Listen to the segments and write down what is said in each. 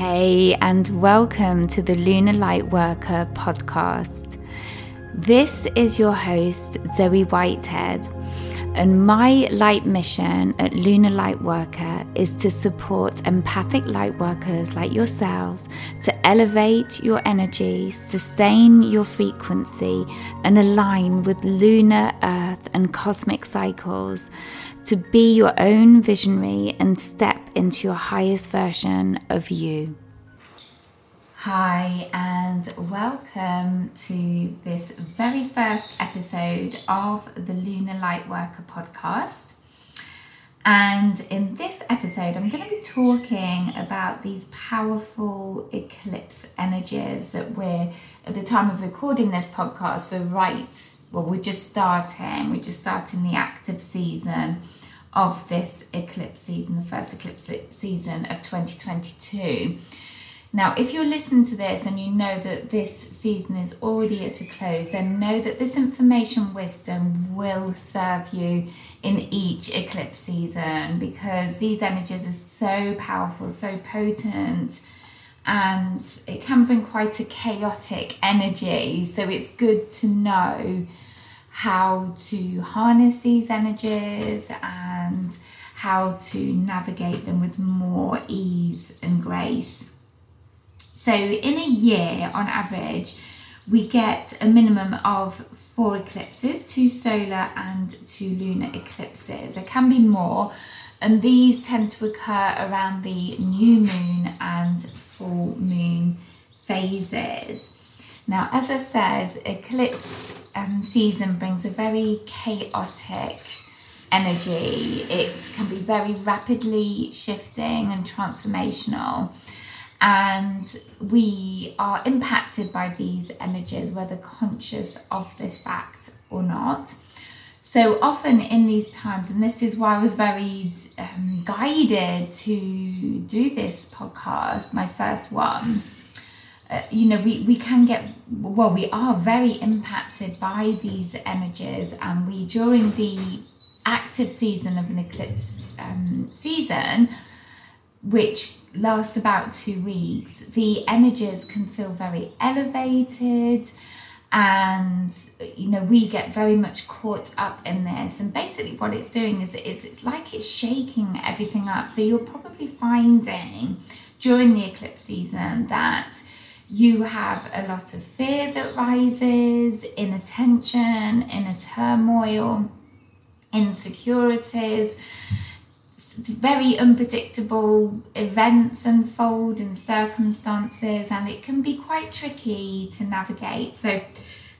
Hey, and welcome to the Lunar Lightworker podcast. This is your host, Zoe Whitehead, and my light mission at Lunar Lightworker is to support empathic lightworkers like yourselves to elevate your energy, sustain your frequency, and align with lunar, earth, and cosmic cycles to be your own visionary and step into your highest version of you. Hi, and welcome to this very first episode of the Lunar Lightworker podcast. And in this episode, I'm going to be talking about these powerful eclipse energies that we're, at the time of recording this podcast, we're right, well, we're just starting, we're just starting the active season of this eclipse season, the first eclipse season of 2022. Now, if you're listening to this and you know that this season is already at a close, then know that this information wisdom will serve you in each eclipse season because these energies are so powerful, so potent, and it can bring quite a chaotic energy. So it's good to know how to harness these energies and how to navigate them with more ease and grace. So, in a year, on average, we get a minimum of four eclipses two solar and two lunar eclipses. There can be more, and these tend to occur around the new moon and full moon phases. Now, as I said, eclipse um, season brings a very chaotic energy. It can be very rapidly shifting and transformational and we are impacted by these energies, whether conscious of this fact or not. So often in these times, and this is why I was very um, guided to do this podcast, my first one. Uh, you know, we, we can get, well, we are very impacted by these energies, and we, during the active season of an eclipse um, season, which lasts about two weeks, the energies can feel very elevated and you know we get very much caught up in this. And basically what it's doing is, is it's like it's shaking everything up. So you're probably finding during the eclipse season that you have a lot of fear that rises inattention inner turmoil insecurities very unpredictable events unfold and circumstances, and it can be quite tricky to navigate. So,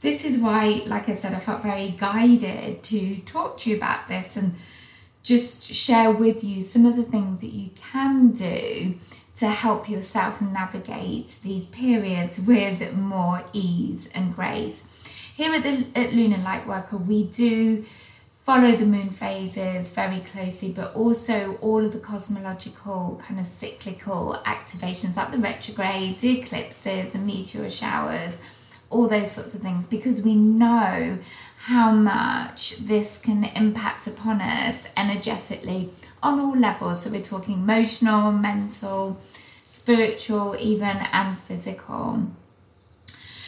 this is why, like I said, I felt very guided to talk to you about this and just share with you some of the things that you can do to help yourself navigate these periods with more ease and grace. Here at the at Lunar Lightworker, we do follow the moon phases very closely, but also all of the cosmological kind of cyclical activations like the retrogrades, the eclipses, the meteor showers, all those sorts of things, because we know how much this can impact upon us energetically on all levels. So we're talking emotional, mental, spiritual, even, and physical.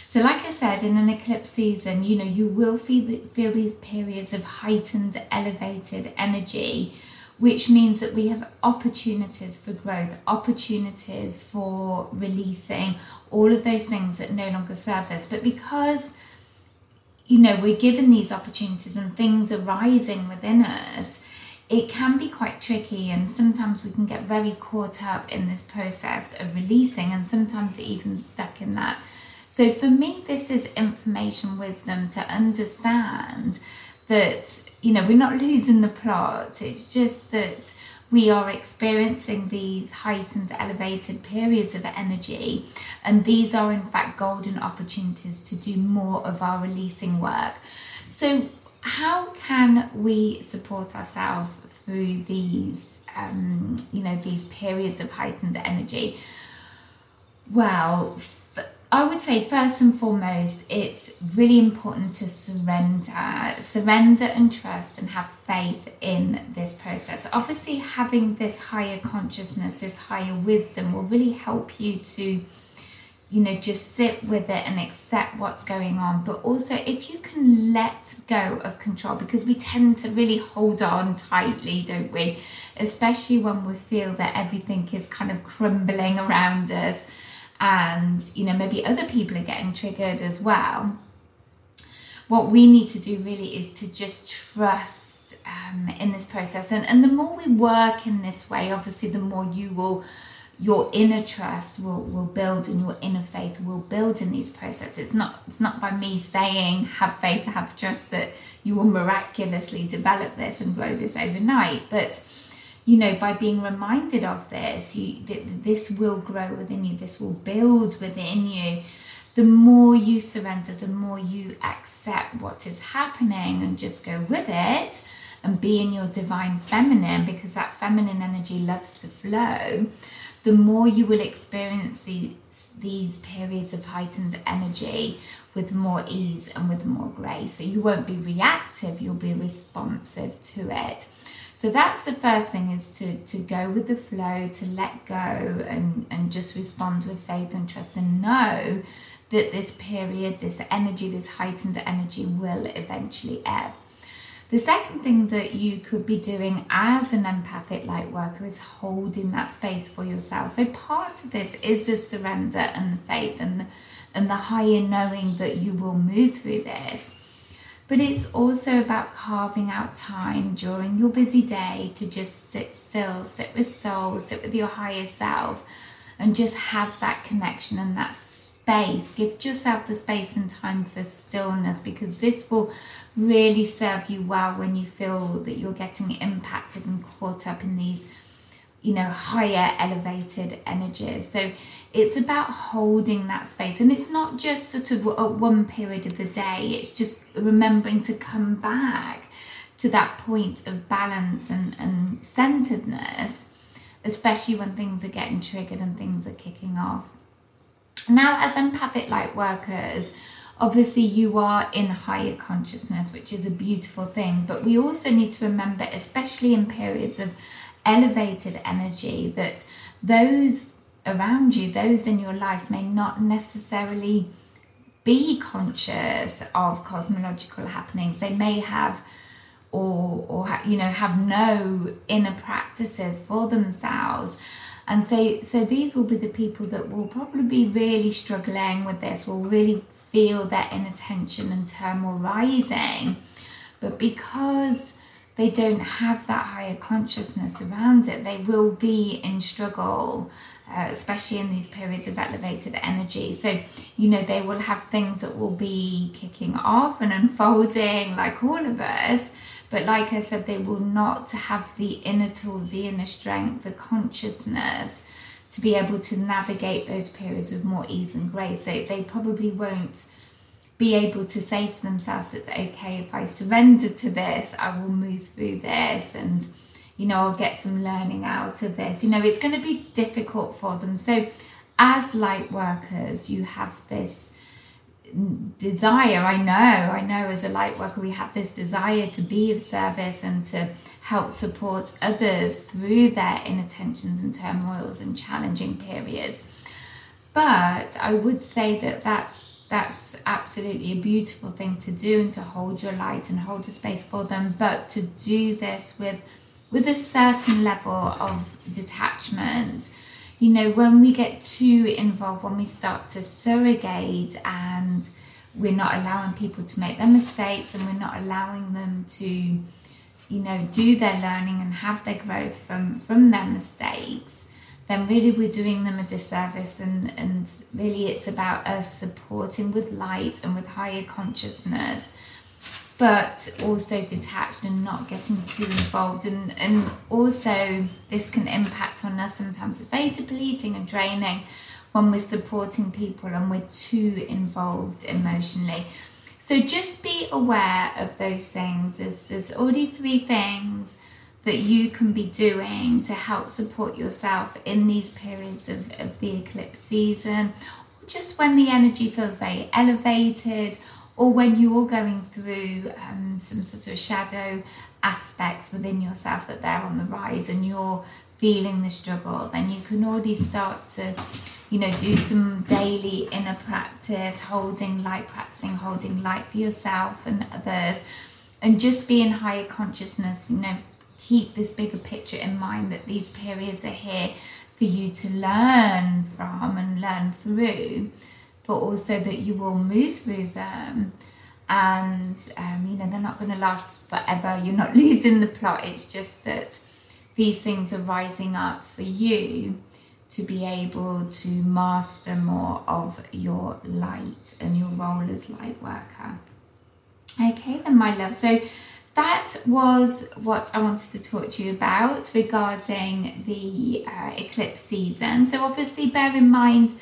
So, like I said, in an eclipse season, you know, you will feel, feel these periods of heightened, elevated energy, which means that we have opportunities for growth, opportunities for releasing all of those things that no longer serve us. But because you know, we're given these opportunities and things are rising within us, it can be quite tricky and sometimes we can get very caught up in this process of releasing and sometimes even stuck in that so for me, this is information wisdom to understand that, you know, we're not losing the plot. It's just that we are experiencing these heightened, elevated periods of energy, and these are in fact golden opportunities to do more of our releasing work. So, how can we support ourselves through these, um, you know, these periods of heightened energy? Well, I would say first and foremost, it's really important to surrender, surrender and trust and have faith in this process. Obviously, having this higher consciousness, this higher wisdom will really help you to, you know, just sit with it and accept what's going on. But also, if you can let go of control, because we tend to really hold on tightly, don't we? Especially when we feel that everything is kind of crumbling around us and you know maybe other people are getting triggered as well. What we need to do really is to just trust um, in this process. And, and the more we work in this way obviously the more you will your inner trust will, will build and your inner faith will build in these processes. It's not it's not by me saying have faith have trust that you will miraculously develop this and grow this overnight but you know, by being reminded of this, you, th- this will grow within you, this will build within you. The more you surrender, the more you accept what is happening and just go with it and be in your divine feminine because that feminine energy loves to flow, the more you will experience these, these periods of heightened energy with more ease and with more grace. So you won't be reactive, you'll be responsive to it. So that's the first thing is to, to go with the flow, to let go and, and just respond with faith and trust and know that this period, this energy, this heightened energy will eventually ebb. The second thing that you could be doing as an empathic light worker is holding that space for yourself. So part of this is the surrender and the faith and the, and the higher knowing that you will move through this. But it's also about carving out time during your busy day to just sit still, sit with soul, sit with your higher self, and just have that connection and that space. Give yourself the space and time for stillness because this will really serve you well when you feel that you're getting impacted and caught up in these you know higher elevated energies. So it's about holding that space. And it's not just sort of at one period of the day. It's just remembering to come back to that point of balance and, and centeredness especially when things are getting triggered and things are kicking off. Now as empathic light workers obviously you are in higher consciousness which is a beautiful thing. But we also need to remember especially in periods of elevated energy that those around you, those in your life, may not necessarily be conscious of cosmological happenings. They may have or or you know have no inner practices for themselves and so so these will be the people that will probably be really struggling with this will really feel their inner tension and turmoil rising but because they don't have that higher consciousness around it, they will be in struggle, uh, especially in these periods of elevated energy. So, you know, they will have things that will be kicking off and unfolding like all of us. But like I said, they will not have the inner tools, the inner strength, the consciousness to be able to navigate those periods with more ease and grace. They, they probably won't be able to say to themselves, it's okay if I surrender to this, I will move through this and, you know, I'll get some learning out of this. You know, it's going to be difficult for them. So, as light workers, you have this desire. I know, I know as a light worker, we have this desire to be of service and to help support others through their inner tensions and turmoils and challenging periods. But I would say that that's that's absolutely a beautiful thing to do and to hold your light and hold a space for them. But to do this with with a certain level of detachment you know when we get too involved when we start to surrogate and we're not allowing people to make their mistakes and we're not allowing them to you know do their learning and have their growth from from their mistakes then really we're doing them a disservice and, and really it's about us supporting with light and with higher consciousness but also detached and not getting too involved. And, and also this can impact on us. Sometimes it's very depleting and draining when we're supporting people and we're too involved emotionally. So just be aware of those things. There's, there's already three things that you can be doing to help support yourself in these periods of, of the eclipse season just when the energy feels very elevated or when you're going through um, some sort of shadow aspects within yourself that they're on the rise and you're feeling the struggle, then you can already start to, you know, do some daily inner practice, holding light, practicing holding light for yourself and others, and just be in higher consciousness, you know, keep this bigger picture in mind that these periods are here for you to learn from and learn through but also that you will move through them. And um, you know they're not going to last forever. You're not losing the plot. It's just that these things are rising up for you to be able to master more of your light and your role as light worker okay then my love. So that was what I wanted to talk to you about regarding the uh, eclipse season. So, obviously, bear in mind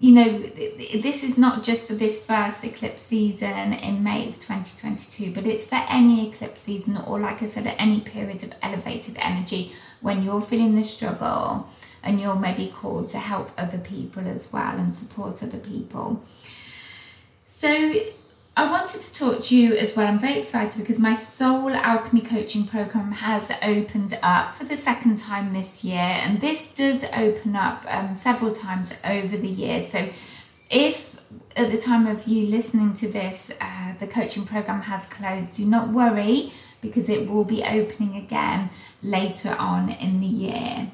you know, this is not just for this first eclipse season in May of 2022, but it's for any eclipse season or, like I said, at any period of elevated energy when you're feeling the struggle and you're maybe called to help other people as well and support other people. So, I wanted to talk to you as well. I'm very excited because my Soul Alchemy coaching program has opened up for the second time this year, and this does open up um, several times over the year. So, if at the time of you listening to this, uh, the coaching program has closed, do not worry because it will be opening again later on in the year.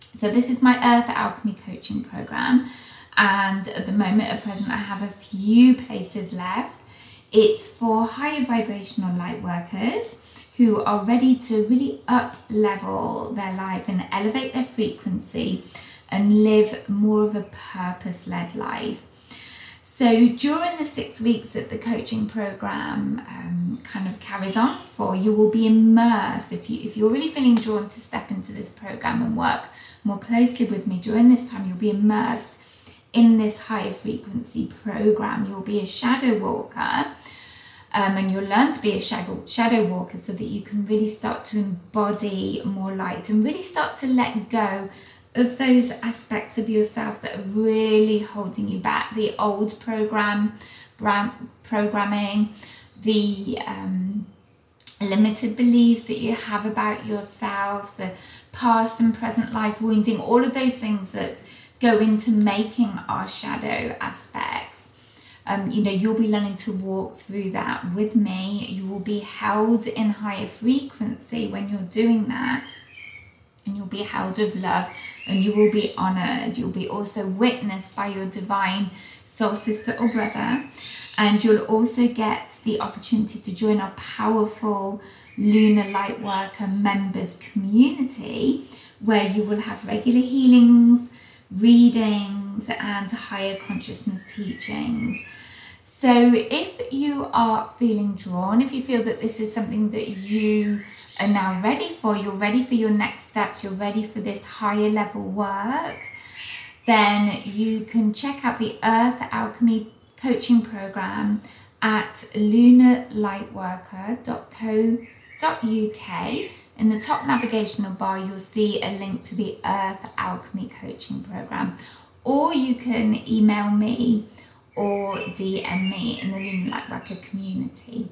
So, this is my Earth Alchemy coaching program and at the moment at present I have a few places left. It's for higher vibrational light workers who are ready to really up level their life and elevate their frequency and live more of a purpose led life. So during the six weeks that the coaching program um, kind of carries on for, you will be immersed. If you if you're really feeling drawn to step into this program and work more closely with me during this time, you'll be immersed in this higher frequency program. You'll be a shadow walker. Um, and you'll learn to be a shadow, shadow walker so that you can really start to embody more light and really start to let go of those aspects of yourself that are really holding you back the old program brand, programming the um, limited beliefs that you have about yourself the past and present life wounding all of those things that go into making our shadow aspects. Um, you know, you'll be learning to walk through that with me. You will be held in higher frequency when you're doing that. And you'll be held with love and you will be honored. You'll be also witnessed by your divine soul sister or brother. And you'll also get the opportunity to join our powerful Lunar light worker members community where you will have regular healings readings and higher consciousness teachings. So, if you are feeling drawn, if you feel that this is something that you are now ready for, you're ready for your next steps, you're ready for this higher level work, then you can check out the Earth Alchemy coaching program at lunarlightworker.co.uk in the top navigational bar, you'll see a link to the Earth Alchemy Coaching Program, or you can email me or DM me in the Lunar Lightworker community.